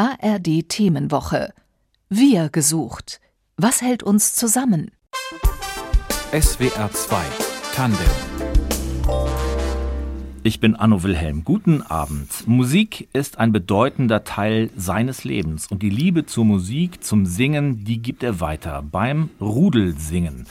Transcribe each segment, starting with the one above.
ARD Themenwoche. Wir gesucht. Was hält uns zusammen? SWR 2 Tandem ich bin Anno Wilhelm. Guten Abend. Musik ist ein bedeutender Teil seines Lebens und die Liebe zur Musik, zum Singen, die gibt er weiter beim Rudelsingen.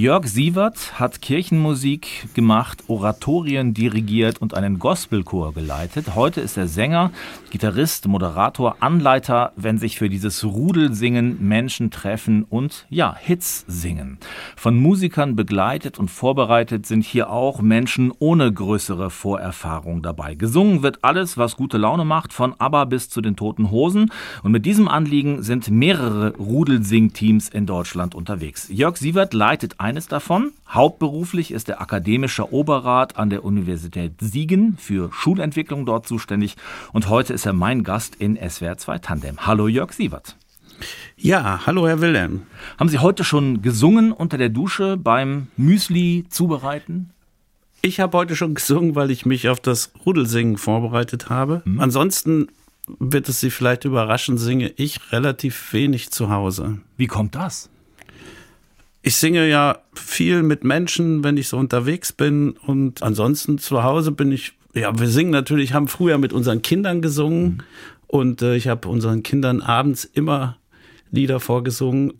Jörg Sievert hat Kirchenmusik gemacht, Oratorien dirigiert und einen Gospelchor geleitet. Heute ist er Sänger, Gitarrist, Moderator, Anleiter, wenn sich für dieses Rudelsingen Menschen treffen und ja, Hits singen. Von Musikern begleitet und vorbereitet sind hier auch Menschen ohne größere Vorerfahrung dabei. Gesungen wird alles, was gute Laune macht, von ABBA bis zu den Toten Hosen. Und mit diesem Anliegen sind mehrere Rudelsingteams in Deutschland unterwegs. Jörg Sievert leitet eines davon. Hauptberuflich ist der akademische Oberrat an der Universität Siegen für Schulentwicklung dort zuständig und heute ist er mein Gast in SWR 2 Tandem. Hallo Jörg Sievert. Ja, hallo Herr Wilhelm. Haben Sie heute schon gesungen unter der Dusche beim Müsli zubereiten? Ich habe heute schon gesungen, weil ich mich auf das Rudelsingen vorbereitet habe. Hm. Ansonsten wird es Sie vielleicht überraschen, singe ich relativ wenig zu Hause. Wie kommt das? Ich singe ja viel mit Menschen, wenn ich so unterwegs bin. Und ansonsten zu Hause bin ich, ja, wir singen natürlich, haben früher mit unseren Kindern gesungen. Mhm. Und äh, ich habe unseren Kindern abends immer Lieder vorgesungen.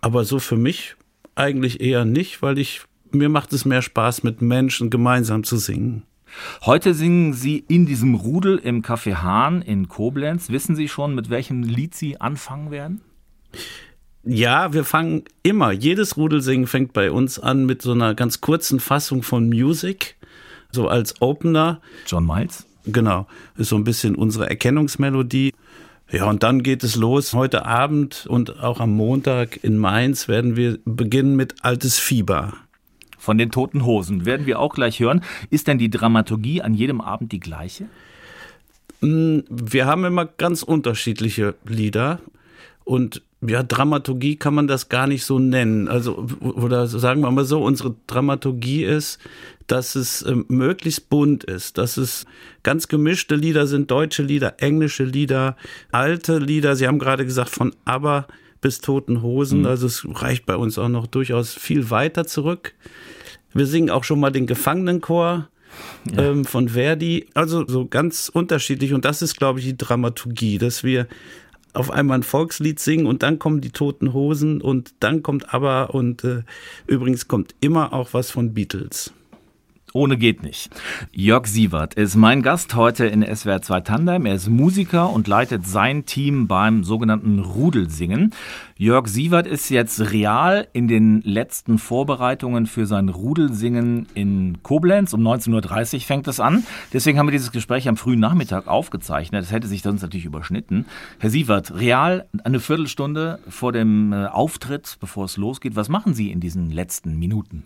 Aber so für mich eigentlich eher nicht, weil ich, mir macht es mehr Spaß, mit Menschen gemeinsam zu singen. Heute singen Sie in diesem Rudel im Café Hahn in Koblenz. Wissen Sie schon, mit welchem Lied Sie anfangen werden? Ja, wir fangen immer, jedes Rudelsingen fängt bei uns an mit so einer ganz kurzen Fassung von Music, so als Opener. John Miles? Genau, ist so ein bisschen unsere Erkennungsmelodie. Ja, und dann geht es los. Heute Abend und auch am Montag in Mainz werden wir beginnen mit Altes Fieber. Von den Toten Hosen werden wir auch gleich hören. Ist denn die Dramaturgie an jedem Abend die gleiche? Hm, wir haben immer ganz unterschiedliche Lieder und ja, Dramaturgie kann man das gar nicht so nennen. Also, oder sagen wir mal so, unsere Dramaturgie ist, dass es äh, möglichst bunt ist, dass es ganz gemischte Lieder sind, deutsche Lieder, englische Lieder, alte Lieder. Sie haben gerade gesagt, von ABBA bis Toten Hosen. Mhm. Also es reicht bei uns auch noch durchaus viel weiter zurück. Wir singen auch schon mal den Gefangenenchor. Ja. Ähm, von Verdi, also so ganz unterschiedlich und das ist, glaube ich, die Dramaturgie, dass wir auf einmal ein Volkslied singen und dann kommen die Toten Hosen und dann kommt aber und äh, übrigens kommt immer auch was von Beatles. Ohne geht nicht. Jörg Sievert ist mein Gast heute in SWR 2 Tandem. Er ist Musiker und leitet sein Team beim sogenannten Rudelsingen. Jörg Sievert ist jetzt real in den letzten Vorbereitungen für sein Rudelsingen in Koblenz. Um 19.30 Uhr fängt es an. Deswegen haben wir dieses Gespräch am frühen Nachmittag aufgezeichnet. Das hätte sich sonst natürlich überschnitten. Herr Sievert, real eine Viertelstunde vor dem äh, Auftritt, bevor es losgeht. Was machen Sie in diesen letzten Minuten?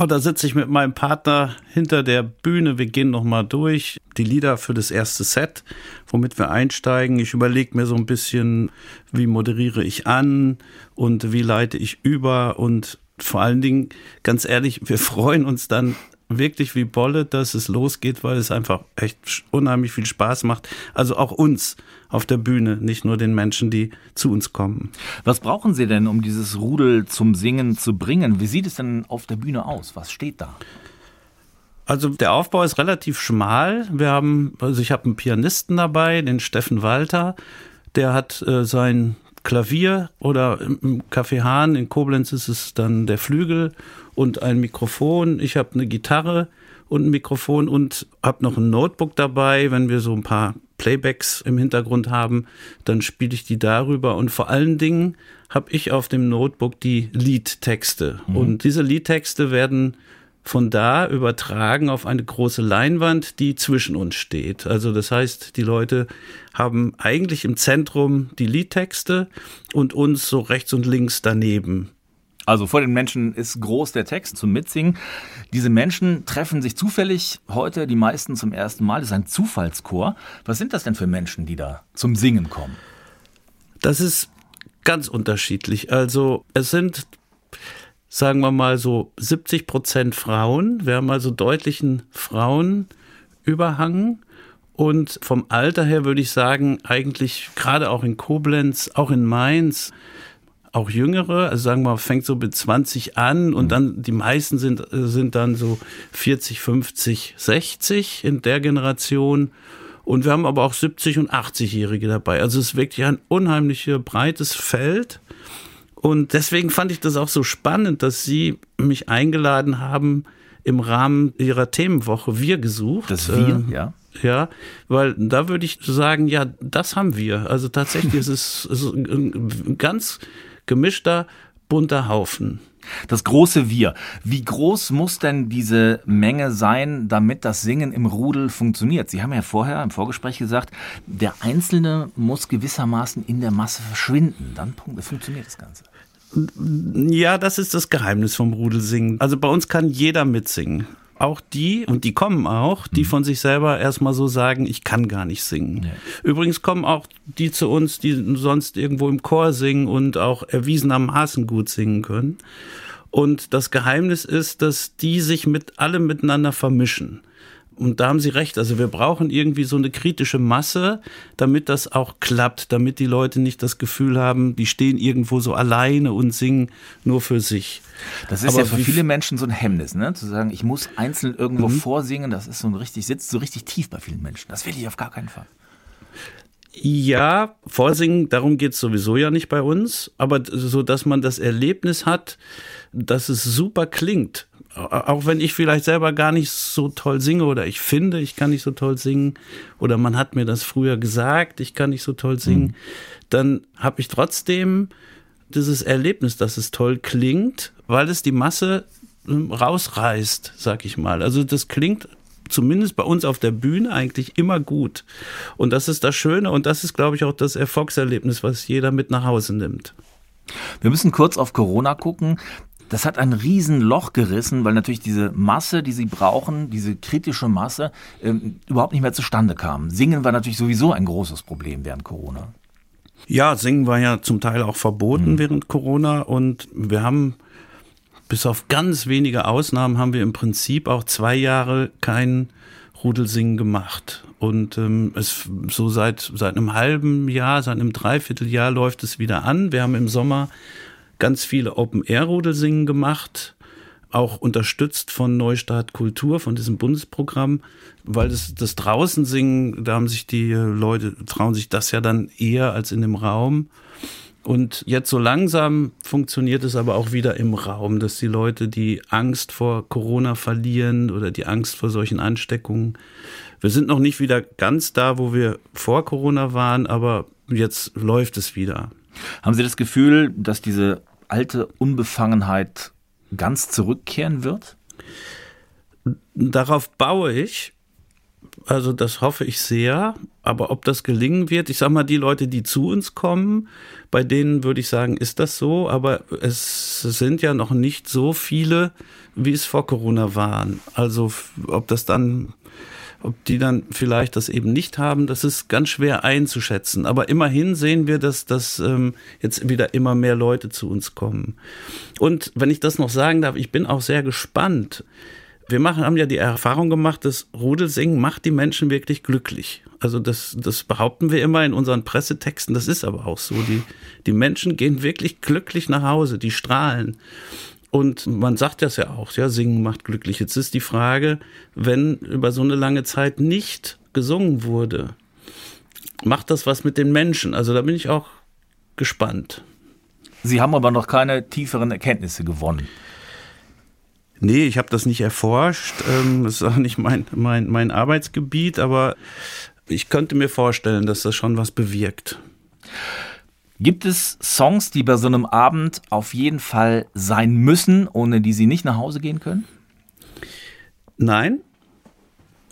Und da sitze ich mit meinem Partner hinter der Bühne. Wir gehen nochmal durch die Lieder für das erste Set, womit wir einsteigen. Ich überlege mir so ein bisschen, wie moderiere ich an und wie leite ich über und vor allen Dingen, ganz ehrlich, wir freuen uns dann wirklich wie Bolle, dass es losgeht, weil es einfach echt unheimlich viel Spaß macht. Also auch uns auf der Bühne, nicht nur den Menschen, die zu uns kommen. Was brauchen Sie denn, um dieses Rudel zum Singen zu bringen? Wie sieht es denn auf der Bühne aus? Was steht da? Also der Aufbau ist relativ schmal. Wir haben, also ich habe einen Pianisten dabei, den Steffen Walter. Der hat äh, sein Klavier oder im Café Hahn in Koblenz ist es dann der Flügel und ein Mikrofon. Ich habe eine Gitarre und ein Mikrofon und habe noch ein Notebook dabei. Wenn wir so ein paar Playbacks im Hintergrund haben, dann spiele ich die darüber. Und vor allen Dingen habe ich auf dem Notebook die Liedtexte. Mhm. Und diese Liedtexte werden von da übertragen auf eine große Leinwand, die zwischen uns steht. Also das heißt, die Leute haben eigentlich im Zentrum die Liedtexte und uns so rechts und links daneben. Also vor den Menschen ist groß der Text zum Mitsingen. Diese Menschen treffen sich zufällig heute, die meisten zum ersten Mal. Das ist ein Zufallschor. Was sind das denn für Menschen, die da zum Singen kommen? Das ist ganz unterschiedlich. Also es sind, sagen wir mal so 70 Prozent Frauen. Wir haben also deutlichen Frauenüberhang. Und vom Alter her würde ich sagen, eigentlich gerade auch in Koblenz, auch in Mainz, auch jüngere, also sagen wir mal, fängt so mit 20 an und dann die meisten sind, sind dann so 40, 50, 60 in der Generation. Und wir haben aber auch 70 und 80-Jährige dabei. Also es ist wirklich ein unheimlich breites Feld. Und deswegen fand ich das auch so spannend, dass Sie mich eingeladen haben im Rahmen Ihrer Themenwoche Wir gesucht. Das Wir, äh, ja. Ja, weil da würde ich sagen, ja, das haben wir. Also tatsächlich ist es ist ein ganz gemischter, bunter Haufen. Das große Wir. Wie groß muss denn diese Menge sein, damit das Singen im Rudel funktioniert? Sie haben ja vorher im Vorgespräch gesagt, der Einzelne muss gewissermaßen in der Masse verschwinden. Dann funktioniert das Ganze. Ja, das ist das Geheimnis vom Rudelsingen. Also bei uns kann jeder mitsingen auch die, und die kommen auch, die mhm. von sich selber erstmal so sagen, ich kann gar nicht singen. Ja. Übrigens kommen auch die zu uns, die sonst irgendwo im Chor singen und auch erwiesenermaßen gut singen können. Und das Geheimnis ist, dass die sich mit allem miteinander vermischen. Und da haben Sie recht. Also wir brauchen irgendwie so eine kritische Masse, damit das auch klappt, damit die Leute nicht das Gefühl haben, die stehen irgendwo so alleine und singen nur für sich. Das ist Aber ja für viele Menschen so ein Hemmnis, ne? Zu sagen, ich muss einzeln irgendwo mhm. vorsingen, das ist so ein richtig, sitzt so richtig tief bei vielen Menschen. Das will ich auf gar keinen Fall. Ja, vorsingen, darum geht es sowieso ja nicht bei uns, aber so, dass man das Erlebnis hat, dass es super klingt auch wenn ich vielleicht selber gar nicht so toll singe oder ich finde, ich kann nicht so toll singen oder man hat mir das früher gesagt, ich kann nicht so toll singen, mhm. dann habe ich trotzdem dieses Erlebnis, dass es toll klingt, weil es die Masse hm, rausreißt, sag ich mal. Also das klingt zumindest bei uns auf der Bühne eigentlich immer gut. Und das ist das Schöne und das ist, glaube ich, auch das Erfolgserlebnis, was jeder mit nach Hause nimmt. Wir müssen kurz auf Corona gucken das hat ein Riesenloch gerissen, weil natürlich diese Masse, die sie brauchen, diese kritische Masse, ähm, überhaupt nicht mehr zustande kam. Singen war natürlich sowieso ein großes Problem während Corona. Ja, Singen war ja zum Teil auch verboten mhm. während Corona und wir haben bis auf ganz wenige Ausnahmen haben wir im Prinzip auch zwei Jahre kein Rudelsingen gemacht. Und ähm, es so seit seit einem halben Jahr, seit einem Dreivierteljahr läuft es wieder an. Wir haben im Sommer ganz viele Open-Air-Rodelsingen gemacht, auch unterstützt von Neustart Kultur, von diesem Bundesprogramm, weil das, das draußen singen, da haben sich die Leute, trauen sich das ja dann eher als in dem Raum. Und jetzt so langsam funktioniert es aber auch wieder im Raum, dass die Leute die Angst vor Corona verlieren oder die Angst vor solchen Ansteckungen. Wir sind noch nicht wieder ganz da, wo wir vor Corona waren, aber jetzt läuft es wieder. Haben Sie das Gefühl, dass diese alte Unbefangenheit ganz zurückkehren wird? Darauf baue ich. Also das hoffe ich sehr. Aber ob das gelingen wird, ich sage mal, die Leute, die zu uns kommen, bei denen würde ich sagen, ist das so. Aber es sind ja noch nicht so viele, wie es vor Corona waren. Also ob das dann ob die dann vielleicht das eben nicht haben, das ist ganz schwer einzuschätzen. Aber immerhin sehen wir, dass, dass ähm, jetzt wieder immer mehr Leute zu uns kommen. Und wenn ich das noch sagen darf, ich bin auch sehr gespannt. Wir machen, haben ja die Erfahrung gemacht, dass Rudelsingen macht die Menschen wirklich glücklich. Also das, das behaupten wir immer in unseren Pressetexten, das ist aber auch so. Die, die Menschen gehen wirklich glücklich nach Hause, die strahlen. Und man sagt das ja auch, ja, singen macht glücklich. Jetzt ist die Frage, wenn über so eine lange Zeit nicht gesungen wurde, macht das was mit den Menschen? Also da bin ich auch gespannt. Sie haben aber noch keine tieferen Erkenntnisse gewonnen. Nee, ich habe das nicht erforscht. Ähm, das ist auch nicht mein, mein, mein Arbeitsgebiet, aber ich könnte mir vorstellen, dass das schon was bewirkt. Gibt es Songs, die bei so einem Abend auf jeden Fall sein müssen, ohne die Sie nicht nach Hause gehen können? Nein.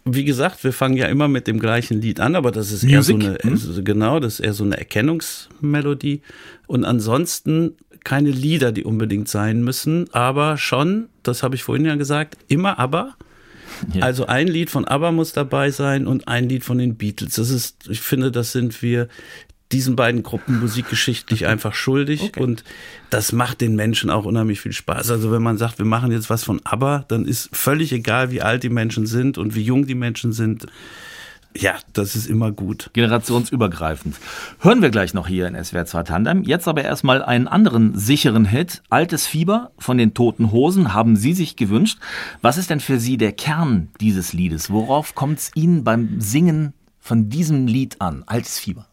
Wie gesagt, wir fangen ja immer mit dem gleichen Lied an, aber das ist Music? eher so eine, hm? genau, das ist eher so eine Erkennungsmelodie. Und ansonsten keine Lieder, die unbedingt sein müssen, aber schon, das habe ich vorhin ja gesagt, immer aber. Ja. Also ein Lied von ABBA muss dabei sein und ein Lied von den Beatles. Das ist, ich finde, das sind wir diesen beiden Gruppen musikgeschichtlich einfach schuldig okay. und das macht den Menschen auch unheimlich viel Spaß. Also wenn man sagt, wir machen jetzt was von ABBA, dann ist völlig egal, wie alt die Menschen sind und wie jung die Menschen sind. Ja, das ist immer gut. Generationsübergreifend. Hören wir gleich noch hier in SWR 2 Tandem. Jetzt aber erstmal einen anderen sicheren Hit. Altes Fieber von den Toten Hosen haben Sie sich gewünscht. Was ist denn für Sie der Kern dieses Liedes? Worauf kommt es Ihnen beim Singen von diesem Lied an? Altes Fieber.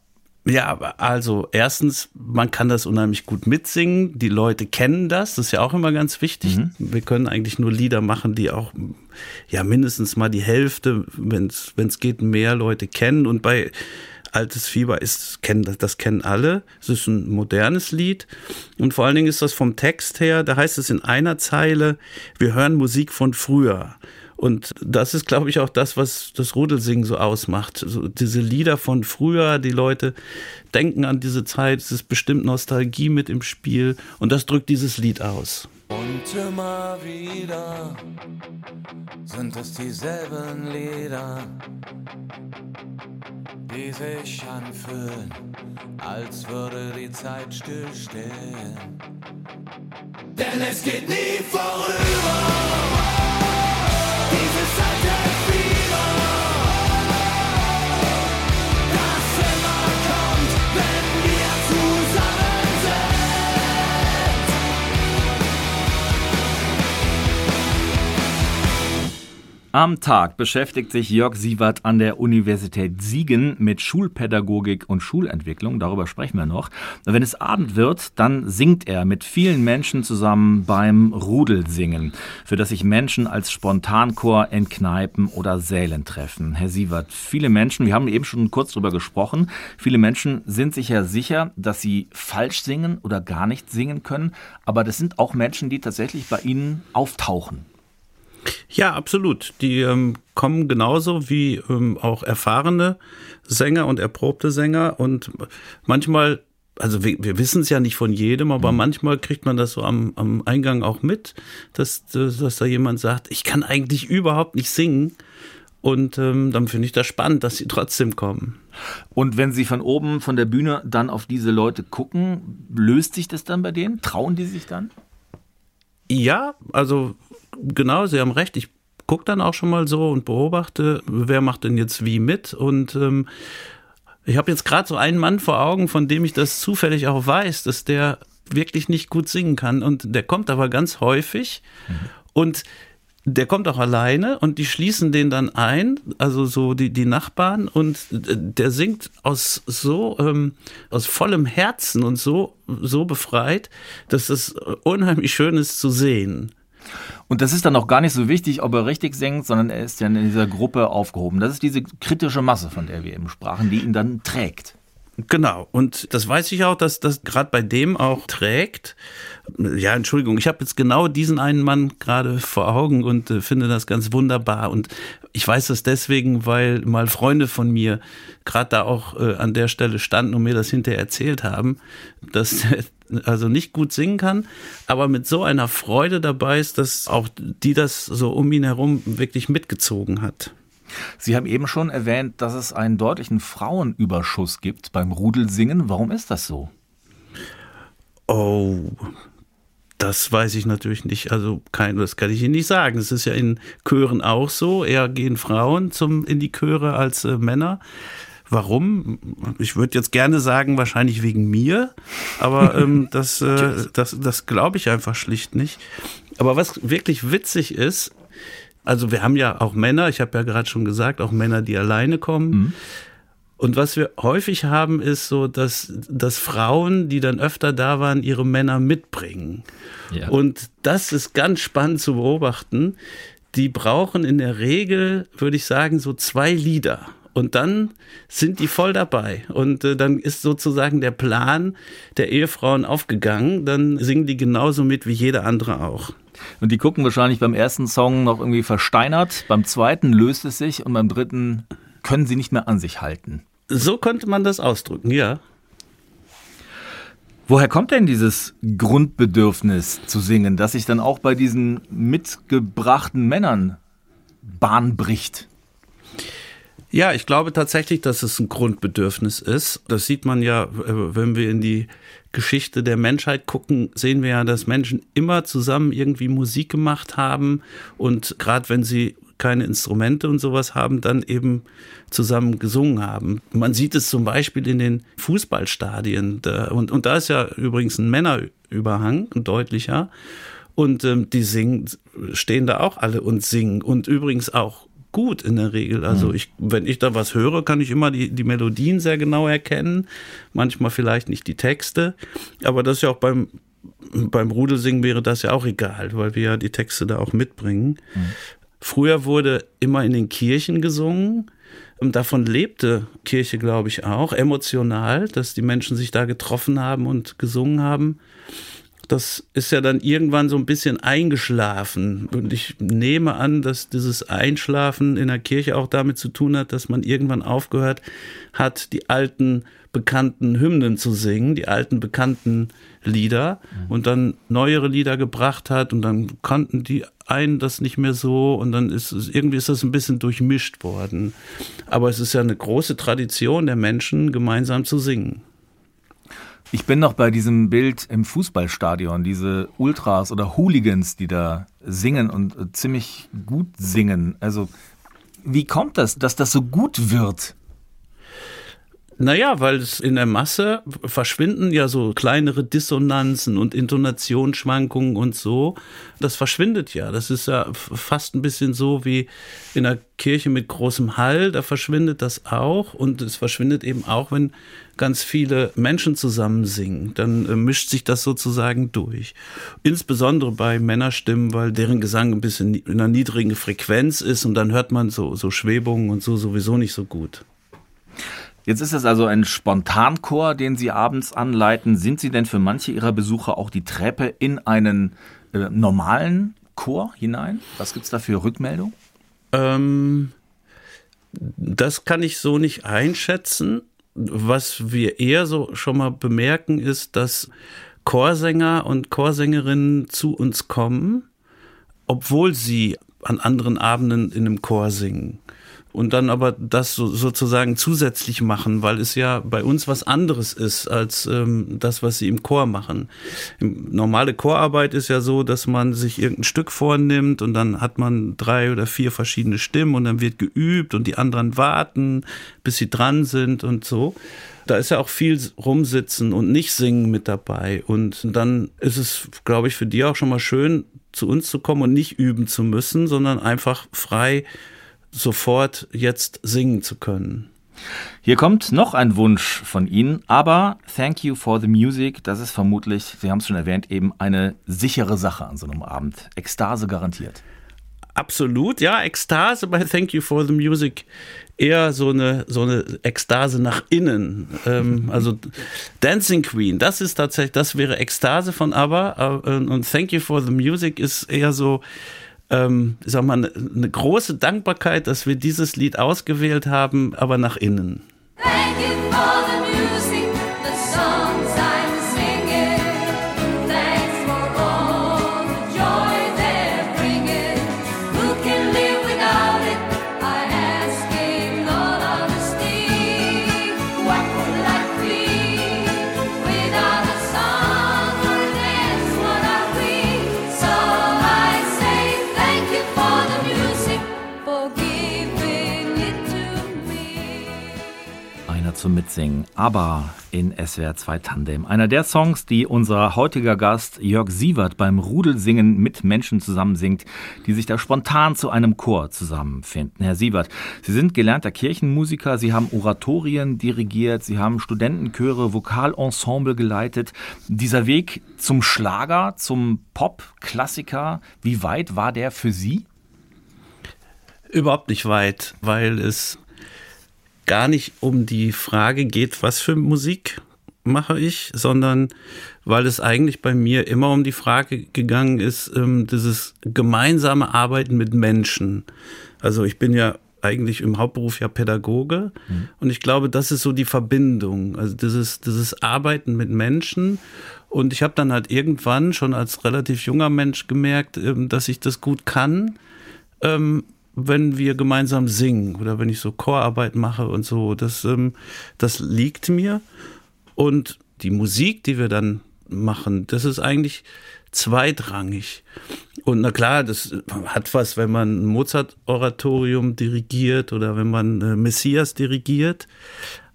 Ja, also erstens, man kann das unheimlich gut mitsingen. Die Leute kennen das. Das ist ja auch immer ganz wichtig. Mhm. Wir können eigentlich nur Lieder machen, die auch ja mindestens mal die Hälfte, wenn es geht, mehr Leute kennen. Und bei Altes Fieber ist, kennen, das kennen alle. Es ist ein modernes Lied. Und vor allen Dingen ist das vom Text her, da heißt es in einer Zeile, wir hören Musik von früher. Und das ist, glaube ich, auch das, was das Rudelsingen so ausmacht. So diese Lieder von früher, die Leute denken an diese Zeit, es ist bestimmt Nostalgie mit im Spiel und das drückt dieses Lied aus. Und immer wieder sind es dieselben Lieder, die sich anfühlen, als würde die Zeit stillstehen. Denn es geht nie vorüber. He's a subject fever. Am Tag beschäftigt sich Jörg Sievert an der Universität Siegen mit Schulpädagogik und Schulentwicklung. Darüber sprechen wir noch. Wenn es Abend wird, dann singt er mit vielen Menschen zusammen beim Rudelsingen, für das sich Menschen als Spontanchor in Kneipen oder Sälen treffen. Herr Sievert, viele Menschen, wir haben eben schon kurz drüber gesprochen, viele Menschen sind sich ja sicher, dass sie falsch singen oder gar nicht singen können. Aber das sind auch Menschen, die tatsächlich bei Ihnen auftauchen. Ja, absolut. Die ähm, kommen genauso wie ähm, auch erfahrene Sänger und erprobte Sänger. Und manchmal, also wir, wir wissen es ja nicht von jedem, aber mhm. manchmal kriegt man das so am, am Eingang auch mit, dass, dass, da jemand sagt, ich kann eigentlich überhaupt nicht singen. Und ähm, dann finde ich das spannend, dass sie trotzdem kommen. Und wenn Sie von oben von der Bühne dann auf diese Leute gucken, löst sich das dann bei denen? Trauen die sich dann? Ja, also genau, Sie haben recht. Ich gucke dann auch schon mal so und beobachte, wer macht denn jetzt wie mit. Und ähm, ich habe jetzt gerade so einen Mann vor Augen, von dem ich das zufällig auch weiß, dass der wirklich nicht gut singen kann. Und der kommt aber ganz häufig. Mhm. Und der kommt auch alleine und die schließen den dann ein, also so die, die Nachbarn, und der singt aus so, ähm, aus vollem Herzen und so, so befreit, dass es unheimlich schön ist zu sehen. Und das ist dann auch gar nicht so wichtig, ob er richtig singt, sondern er ist ja in dieser Gruppe aufgehoben. Das ist diese kritische Masse, von der wir eben sprachen, die ihn dann trägt. Genau, und das weiß ich auch, dass das gerade bei dem auch trägt. Ja, Entschuldigung, ich habe jetzt genau diesen einen Mann gerade vor Augen und äh, finde das ganz wunderbar. Und ich weiß das deswegen, weil mal Freunde von mir gerade da auch äh, an der Stelle standen und mir das hinterher erzählt haben, dass also nicht gut singen kann, aber mit so einer Freude dabei ist, dass auch die das so um ihn herum wirklich mitgezogen hat. Sie haben eben schon erwähnt, dass es einen deutlichen Frauenüberschuss gibt beim Rudelsingen. Warum ist das so? Oh, das weiß ich natürlich nicht. Also kein, das kann ich Ihnen nicht sagen. Es ist ja in Chören auch so. Eher gehen Frauen zum, in die Chöre als äh, Männer. Warum? Ich würde jetzt gerne sagen, wahrscheinlich wegen mir, aber ähm, das, äh, das, das glaube ich einfach schlicht nicht. Aber was wirklich witzig ist, also wir haben ja auch Männer, ich habe ja gerade schon gesagt, auch Männer, die alleine kommen. Mhm. Und was wir häufig haben, ist so, dass, dass Frauen, die dann öfter da waren, ihre Männer mitbringen. Ja. Und das ist ganz spannend zu beobachten. Die brauchen in der Regel, würde ich sagen, so zwei Lieder. Und dann sind die voll dabei. Und äh, dann ist sozusagen der Plan der Ehefrauen aufgegangen. Dann singen die genauso mit wie jeder andere auch. Und die gucken wahrscheinlich beim ersten Song noch irgendwie versteinert, beim zweiten löst es sich und beim dritten können sie nicht mehr an sich halten. So könnte man das ausdrücken, ja. Woher kommt denn dieses Grundbedürfnis zu singen, das sich dann auch bei diesen mitgebrachten Männern Bahn bricht? Ja, ich glaube tatsächlich, dass es ein Grundbedürfnis ist. Das sieht man ja, wenn wir in die Geschichte der Menschheit gucken, sehen wir ja, dass Menschen immer zusammen irgendwie Musik gemacht haben. Und gerade wenn sie keine Instrumente und sowas haben, dann eben zusammen gesungen haben. Man sieht es zum Beispiel in den Fußballstadien. Und, und da ist ja übrigens ein Männerüberhang, ein deutlicher. Und ähm, die singen, stehen da auch alle und singen. Und übrigens auch gut in der Regel. Also mhm. ich, wenn ich da was höre, kann ich immer die, die Melodien sehr genau erkennen. Manchmal vielleicht nicht die Texte. Aber das ist ja auch beim, beim Rudelsingen wäre das ja auch egal, weil wir ja die Texte da auch mitbringen. Mhm. Früher wurde immer in den Kirchen gesungen. Und davon lebte Kirche, glaube ich, auch emotional, dass die Menschen sich da getroffen haben und gesungen haben das ist ja dann irgendwann so ein bisschen eingeschlafen. Und ich nehme an, dass dieses Einschlafen in der Kirche auch damit zu tun hat, dass man irgendwann aufgehört hat, die alten bekannten Hymnen zu singen, die alten bekannten Lieder mhm. und dann neuere Lieder gebracht hat und dann kannten die einen das nicht mehr so und dann ist es, irgendwie ist das ein bisschen durchmischt worden. Aber es ist ja eine große Tradition der Menschen, gemeinsam zu singen. Ich bin noch bei diesem Bild im Fußballstadion, diese Ultras oder Hooligans, die da singen und äh, ziemlich gut singen. Also, wie kommt das, dass das so gut wird? Naja, weil es in der Masse verschwinden ja so kleinere Dissonanzen und Intonationsschwankungen und so. Das verschwindet ja. Das ist ja fast ein bisschen so wie in der Kirche mit großem Hall. Da verschwindet das auch. Und es verschwindet eben auch, wenn ganz viele Menschen zusammen singen. Dann äh, mischt sich das sozusagen durch. Insbesondere bei Männerstimmen, weil deren Gesang ein bisschen in einer niedrigen Frequenz ist und dann hört man so, so Schwebungen und so sowieso nicht so gut. Jetzt ist es also ein Spontanchor, den Sie abends anleiten. Sind Sie denn für manche Ihrer Besucher auch die Treppe in einen äh, normalen Chor hinein? Was gibt es da für Rückmeldung? Ähm, das kann ich so nicht einschätzen. Was wir eher so schon mal bemerken, ist, dass Chorsänger und Chorsängerinnen zu uns kommen, obwohl sie an anderen Abenden in einem Chor singen und dann aber das so, sozusagen zusätzlich machen, weil es ja bei uns was anderes ist als ähm, das, was sie im Chor machen. Normale Chorarbeit ist ja so, dass man sich irgendein Stück vornimmt und dann hat man drei oder vier verschiedene Stimmen und dann wird geübt und die anderen warten, bis sie dran sind und so. Da ist ja auch viel rumsitzen und nicht singen mit dabei. Und dann ist es, glaube ich, für die auch schon mal schön, zu uns zu kommen und nicht üben zu müssen, sondern einfach frei sofort jetzt singen zu können. Hier kommt noch ein Wunsch von Ihnen, aber Thank You for the Music, das ist vermutlich, Sie haben es schon erwähnt, eben eine sichere Sache an so einem Abend. Ekstase garantiert. Absolut, ja, Ekstase bei Thank You for the Music eher so eine, so eine Ekstase nach innen. Ähm, also Dancing Queen, das ist tatsächlich, das wäre Ekstase von ABBA äh, und Thank You for the Music ist eher so ähm, ich sag mal, eine, eine große Dankbarkeit, dass wir dieses Lied ausgewählt haben, aber nach innen. Thank Mitsingen. Aber in SWR 2 Tandem. Einer der Songs, die unser heutiger Gast Jörg Sievert beim Rudelsingen mit Menschen zusammensingt, die sich da spontan zu einem Chor zusammenfinden. Herr Sievert, Sie sind gelernter Kirchenmusiker, Sie haben Oratorien dirigiert, Sie haben Studentenchöre, Vokalensemble geleitet. Dieser Weg zum Schlager, zum Pop-Klassiker, wie weit war der für Sie? Überhaupt nicht weit, weil es gar nicht um die Frage geht, was für Musik mache ich, sondern weil es eigentlich bei mir immer um die Frage gegangen ist, ähm, dieses gemeinsame Arbeiten mit Menschen. Also ich bin ja eigentlich im Hauptberuf ja Pädagoge mhm. und ich glaube, das ist so die Verbindung, also dieses, dieses Arbeiten mit Menschen und ich habe dann halt irgendwann schon als relativ junger Mensch gemerkt, ähm, dass ich das gut kann, ähm, wenn wir gemeinsam singen oder wenn ich so Chorarbeit mache und so. Das, ähm, das liegt mir. Und die Musik, die wir dann machen, das ist eigentlich zweitrangig. Und na klar, das hat was, wenn man ein Mozart-Oratorium dirigiert oder wenn man äh, Messias dirigiert.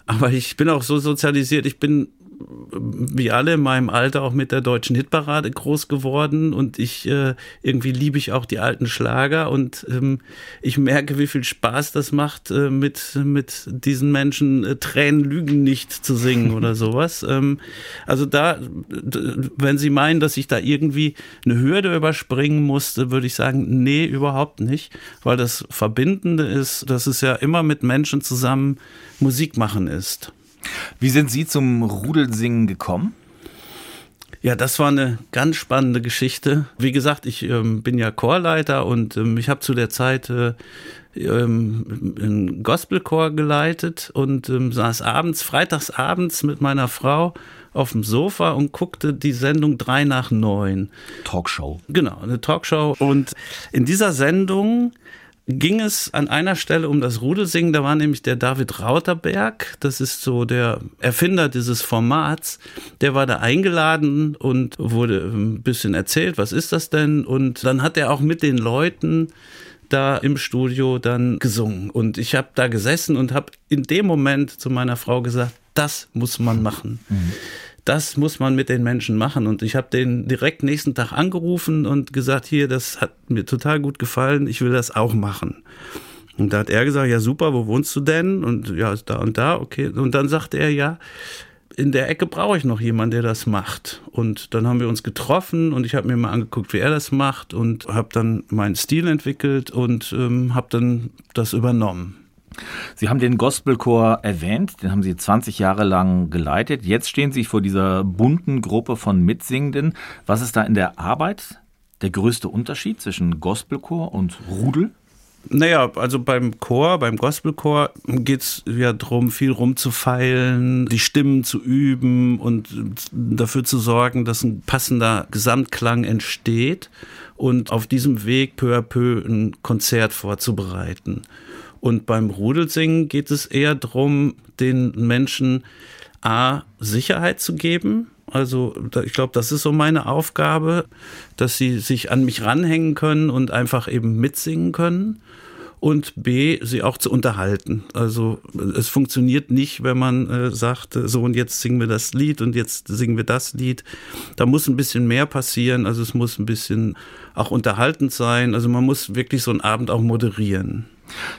Aber ich bin auch so sozialisiert, ich bin wie alle in meinem Alter auch mit der deutschen Hitparade groß geworden und ich äh, irgendwie liebe ich auch die alten Schlager und ähm, ich merke, wie viel Spaß das macht, äh, mit, mit diesen Menschen äh, Tränen lügen nicht zu singen oder sowas. Ähm, also da, wenn Sie meinen, dass ich da irgendwie eine Hürde überspringen musste, würde ich sagen, nee, überhaupt nicht, weil das Verbindende ist, dass es ja immer mit Menschen zusammen Musik machen ist. Wie sind Sie zum Rudelsingen gekommen? Ja, das war eine ganz spannende Geschichte. Wie gesagt, ich ähm, bin ja Chorleiter und ähm, ich habe zu der Zeit äh, ähm, einen Gospelchor geleitet und ähm, saß abends, freitags abends mit meiner Frau auf dem Sofa und guckte die Sendung 3 nach 9. Talkshow. Genau, eine Talkshow. Und in dieser Sendung ging es an einer Stelle um das Rudelsingen. Da war nämlich der David Rauterberg, das ist so der Erfinder dieses Formats. Der war da eingeladen und wurde ein bisschen erzählt, was ist das denn? Und dann hat er auch mit den Leuten da im Studio dann gesungen. Und ich habe da gesessen und habe in dem Moment zu meiner Frau gesagt, das muss man machen. Mhm das muss man mit den Menschen machen. Und ich habe den direkt nächsten Tag angerufen und gesagt, hier, das hat mir total gut gefallen, ich will das auch machen. Und da hat er gesagt, ja super, wo wohnst du denn? Und ja, da und da, okay. Und dann sagte er, ja, in der Ecke brauche ich noch jemanden, der das macht. Und dann haben wir uns getroffen und ich habe mir mal angeguckt, wie er das macht und habe dann meinen Stil entwickelt und ähm, habe dann das übernommen. Sie haben den Gospelchor erwähnt, den haben Sie 20 Jahre lang geleitet. Jetzt stehen Sie vor dieser bunten Gruppe von Mitsingenden. Was ist da in der Arbeit der größte Unterschied zwischen Gospelchor und Rudel? Naja, also beim Chor, beim Gospelchor geht es ja darum, viel rumzufeilen, die Stimmen zu üben und dafür zu sorgen, dass ein passender Gesamtklang entsteht und auf diesem Weg peu à peu ein Konzert vorzubereiten. Und beim Rudelsingen geht es eher darum, den Menschen A, Sicherheit zu geben. Also ich glaube, das ist so meine Aufgabe, dass sie sich an mich ranhängen können und einfach eben mitsingen können und B, sie auch zu unterhalten. Also es funktioniert nicht, wenn man äh, sagt, so und jetzt singen wir das Lied und jetzt singen wir das Lied. Da muss ein bisschen mehr passieren, also es muss ein bisschen auch unterhaltend sein. Also man muss wirklich so einen Abend auch moderieren.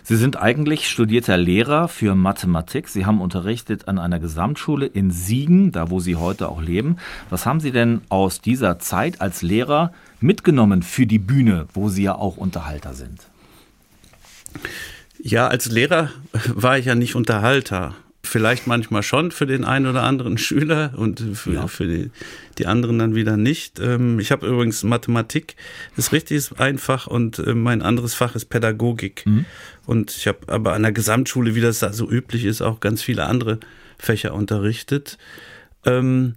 Sie sind eigentlich studierter Lehrer für Mathematik. Sie haben unterrichtet an einer Gesamtschule in Siegen, da wo Sie heute auch leben. Was haben Sie denn aus dieser Zeit als Lehrer mitgenommen für die Bühne, wo Sie ja auch Unterhalter sind? Ja, als Lehrer war ich ja nicht Unterhalter. Vielleicht manchmal schon für den einen oder anderen Schüler und für, ja. für die, die, anderen dann wieder nicht. Ähm, ich habe übrigens Mathematik, ist richtig einfach und äh, mein anderes Fach ist Pädagogik. Mhm. Und ich habe aber an der Gesamtschule, wie das da so üblich ist, auch ganz viele andere Fächer unterrichtet. Ähm,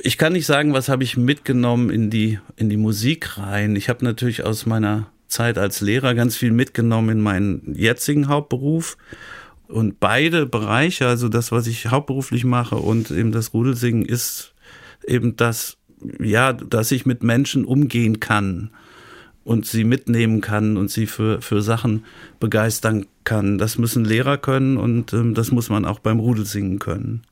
ich kann nicht sagen, was habe ich mitgenommen in die, in die Musik rein. Ich habe natürlich aus meiner Zeit als Lehrer ganz viel mitgenommen in meinen jetzigen Hauptberuf. Und beide Bereiche, also das, was ich hauptberuflich mache und eben das Rudelsingen, ist eben das, ja, dass ich mit Menschen umgehen kann und sie mitnehmen kann und sie für, für Sachen begeistern kann. Das müssen Lehrer können und ähm, das muss man auch beim Rudelsingen können.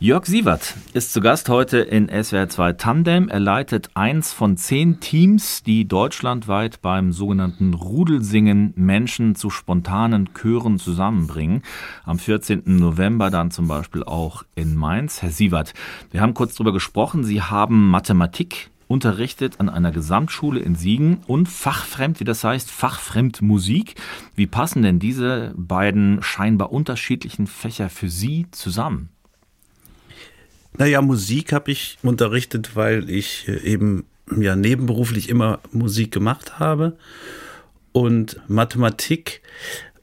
Jörg Sievert ist zu Gast heute in SWR 2 Tandem. Er leitet eins von zehn Teams, die deutschlandweit beim sogenannten Rudelsingen Menschen zu spontanen Chören zusammenbringen. Am 14. November dann zum Beispiel auch in Mainz. Herr Sievert, wir haben kurz darüber gesprochen. Sie haben Mathematik unterrichtet an einer Gesamtschule in Siegen und fachfremd, wie das heißt, fachfremd Musik. Wie passen denn diese beiden scheinbar unterschiedlichen Fächer für Sie zusammen? Naja, Musik habe ich unterrichtet, weil ich äh, eben ja nebenberuflich immer Musik gemacht habe. Und Mathematik,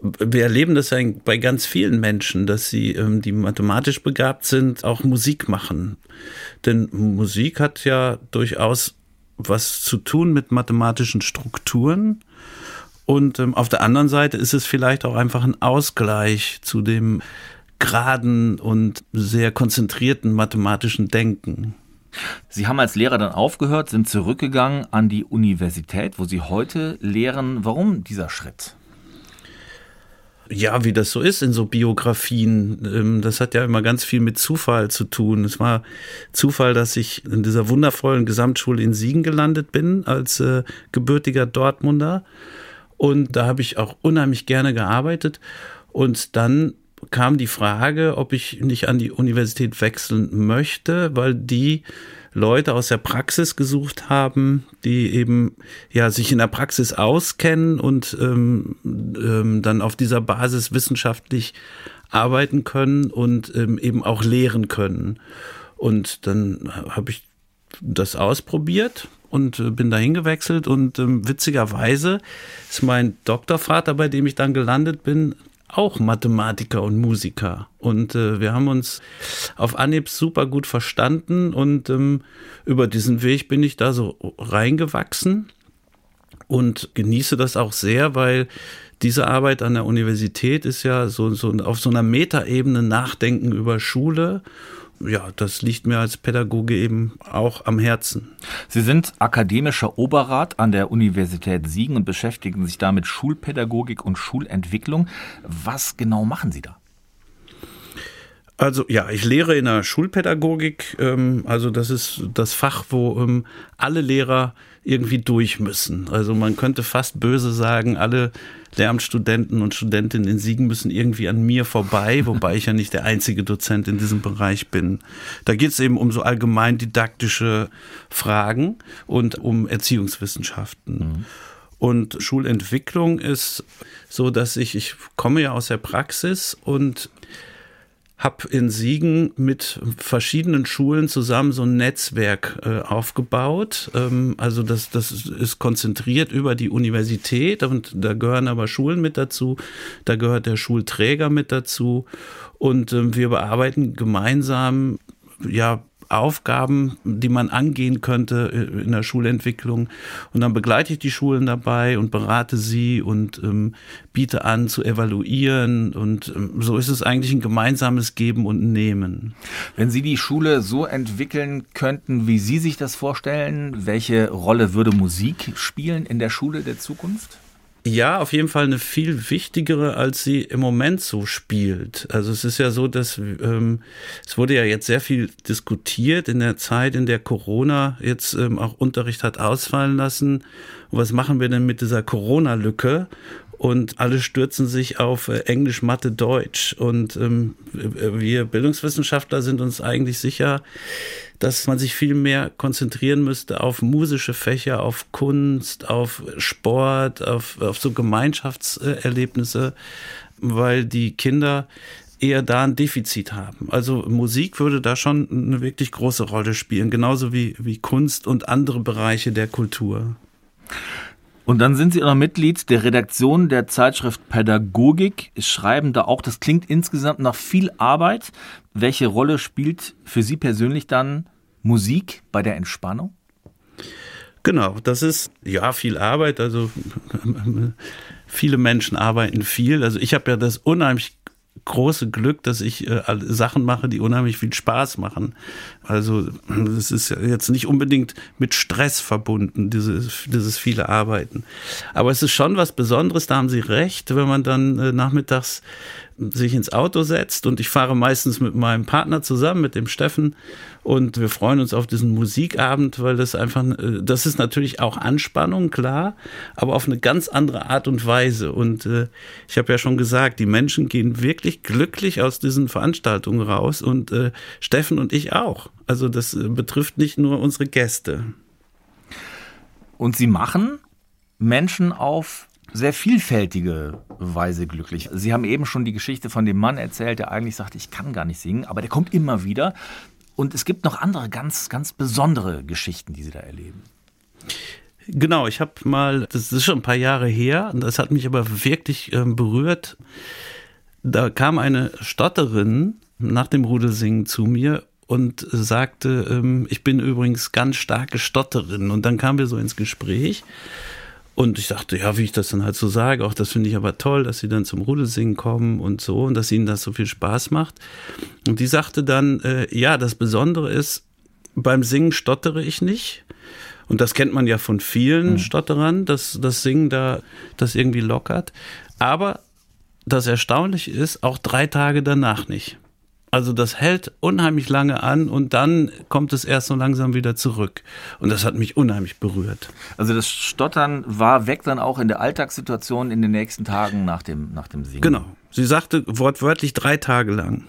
wir erleben das ja bei ganz vielen Menschen, dass sie, ähm, die mathematisch begabt sind, auch Musik machen. Denn Musik hat ja durchaus was zu tun mit mathematischen Strukturen. Und ähm, auf der anderen Seite ist es vielleicht auch einfach ein Ausgleich zu dem geraden und sehr konzentrierten mathematischen Denken. Sie haben als Lehrer dann aufgehört, sind zurückgegangen an die Universität, wo Sie heute lehren. Warum dieser Schritt? Ja, wie das so ist in so Biografien. Ähm, das hat ja immer ganz viel mit Zufall zu tun. Es war Zufall, dass ich in dieser wundervollen Gesamtschule in Siegen gelandet bin als äh, gebürtiger Dortmunder. Und da habe ich auch unheimlich gerne gearbeitet. Und dann kam die Frage, ob ich nicht an die Universität wechseln möchte, weil die Leute aus der Praxis gesucht haben, die eben ja sich in der Praxis auskennen und ähm, ähm, dann auf dieser Basis wissenschaftlich arbeiten können und ähm, eben auch lehren können. Und dann habe ich das ausprobiert und äh, bin dahin gewechselt und ähm, witzigerweise ist mein Doktorvater, bei dem ich dann gelandet bin, auch Mathematiker und Musiker. Und äh, wir haben uns auf Anhieb super gut verstanden und ähm, über diesen Weg bin ich da so reingewachsen und genieße das auch sehr, weil diese Arbeit an der Universität ist ja so, so auf so einer Metaebene Nachdenken über Schule ja, das liegt mir als Pädagoge eben auch am Herzen. Sie sind akademischer Oberrat an der Universität Siegen und beschäftigen sich da mit Schulpädagogik und Schulentwicklung. Was genau machen Sie da? Also ja, ich lehre in der Schulpädagogik. Ähm, also das ist das Fach, wo ähm, alle Lehrer irgendwie durch müssen. Also man könnte fast böse sagen, alle Lehramtsstudenten und Studentinnen in Siegen müssen irgendwie an mir vorbei, wobei ich ja nicht der einzige Dozent in diesem Bereich bin. Da geht es eben um so allgemein didaktische Fragen und um Erziehungswissenschaften. Mhm. Und Schulentwicklung ist so, dass ich, ich komme ja aus der Praxis und habe in Siegen mit verschiedenen Schulen zusammen so ein Netzwerk äh, aufgebaut. Ähm, also das, das ist konzentriert über die Universität und da gehören aber Schulen mit dazu, da gehört der Schulträger mit dazu und ähm, wir bearbeiten gemeinsam ja Aufgaben, die man angehen könnte äh, in der Schulentwicklung. Und dann begleite ich die Schulen dabei und berate sie und ähm, biete an zu evaluieren. Und ähm, so ist es eigentlich ein gemeinsames Geben und Nehmen. Wenn Sie die Schule so entwickeln könnten, wie Sie sich das vorstellen, welche Rolle würde Musik spielen in der Schule der Zukunft? Ja, auf jeden Fall eine viel wichtigere, als sie im Moment so spielt. Also es ist ja so, dass ähm, es wurde ja jetzt sehr viel diskutiert in der Zeit, in der Corona jetzt ähm, auch Unterricht hat ausfallen lassen. Und was machen wir denn mit dieser Corona-Lücke? Und alle stürzen sich auf äh, Englisch, Mathe, Deutsch. Und ähm, wir Bildungswissenschaftler sind uns eigentlich sicher, dass man sich viel mehr konzentrieren müsste auf musische Fächer, auf Kunst, auf Sport, auf, auf so Gemeinschaftserlebnisse, weil die Kinder eher da ein Defizit haben. Also Musik würde da schon eine wirklich große Rolle spielen, genauso wie, wie Kunst und andere Bereiche der Kultur. Und dann sind Sie auch Mitglied der Redaktion der Zeitschrift Pädagogik, schreiben da auch, das klingt insgesamt nach viel Arbeit. Welche Rolle spielt für Sie persönlich dann Musik bei der Entspannung? Genau, das ist ja viel Arbeit. Also viele Menschen arbeiten viel. Also ich habe ja das unheimlich große Glück, dass ich äh, Sachen mache, die unheimlich viel Spaß machen. Also es ist jetzt nicht unbedingt mit Stress verbunden, dieses, dieses viele Arbeiten. Aber es ist schon was Besonderes, da haben Sie recht, wenn man dann äh, nachmittags sich ins Auto setzt und ich fahre meistens mit meinem Partner zusammen, mit dem Steffen und wir freuen uns auf diesen Musikabend, weil das einfach, äh, das ist natürlich auch Anspannung, klar, aber auf eine ganz andere Art und Weise und äh, ich habe ja schon gesagt, die Menschen gehen wirklich glücklich aus diesen Veranstaltungen raus und äh, Steffen und ich auch. Also das äh, betrifft nicht nur unsere Gäste. Und Sie machen Menschen auf sehr vielfältige Weise glücklich. Sie haben eben schon die Geschichte von dem Mann erzählt, der eigentlich sagt, ich kann gar nicht singen, aber der kommt immer wieder. Und es gibt noch andere ganz, ganz besondere Geschichten, die Sie da erleben. Genau, ich habe mal, das ist schon ein paar Jahre her, das hat mich aber wirklich äh, berührt. Da kam eine Stotterin nach dem Rudelsingen zu mir und sagte, ähm, ich bin übrigens ganz starke Stotterin. Und dann kamen wir so ins Gespräch. Und ich dachte, ja, wie ich das dann halt so sage, auch das finde ich aber toll, dass sie dann zum Rudelsingen kommen und so und dass ihnen das so viel Spaß macht. Und die sagte dann, äh, ja, das Besondere ist, beim Singen stottere ich nicht. Und das kennt man ja von vielen mhm. Stotterern, dass das Singen da das irgendwie lockert. Aber das Erstaunliche ist, auch drei Tage danach nicht. Also das hält unheimlich lange an und dann kommt es erst so langsam wieder zurück. Und das hat mich unheimlich berührt. Also das Stottern war weg dann auch in der Alltagssituation in den nächsten Tagen nach dem, nach dem Singen. Genau. Sie sagte wortwörtlich drei Tage lang.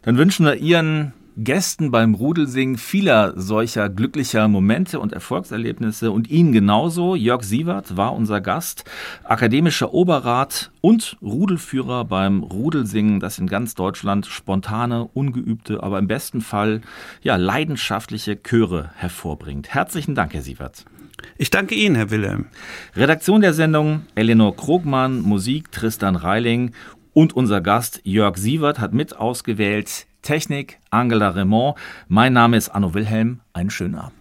Dann wünschen wir Ihren Gästen beim Rudelsingen vieler solcher glücklicher Momente und Erfolgserlebnisse und Ihnen genauso. Jörg Sievert war unser Gast, akademischer Oberrat und Rudelführer beim Rudelsingen, das in ganz Deutschland spontane, ungeübte, aber im besten Fall ja leidenschaftliche Chöre hervorbringt. Herzlichen Dank, Herr Sievert. Ich danke Ihnen, Herr Wilhelm. Redaktion der Sendung Eleanor Krogmann, Musik Tristan Reiling und unser Gast Jörg Sievert hat mit ausgewählt Technik Angela Raymond. Mein Name ist Anno Wilhelm. Einen schönen Abend.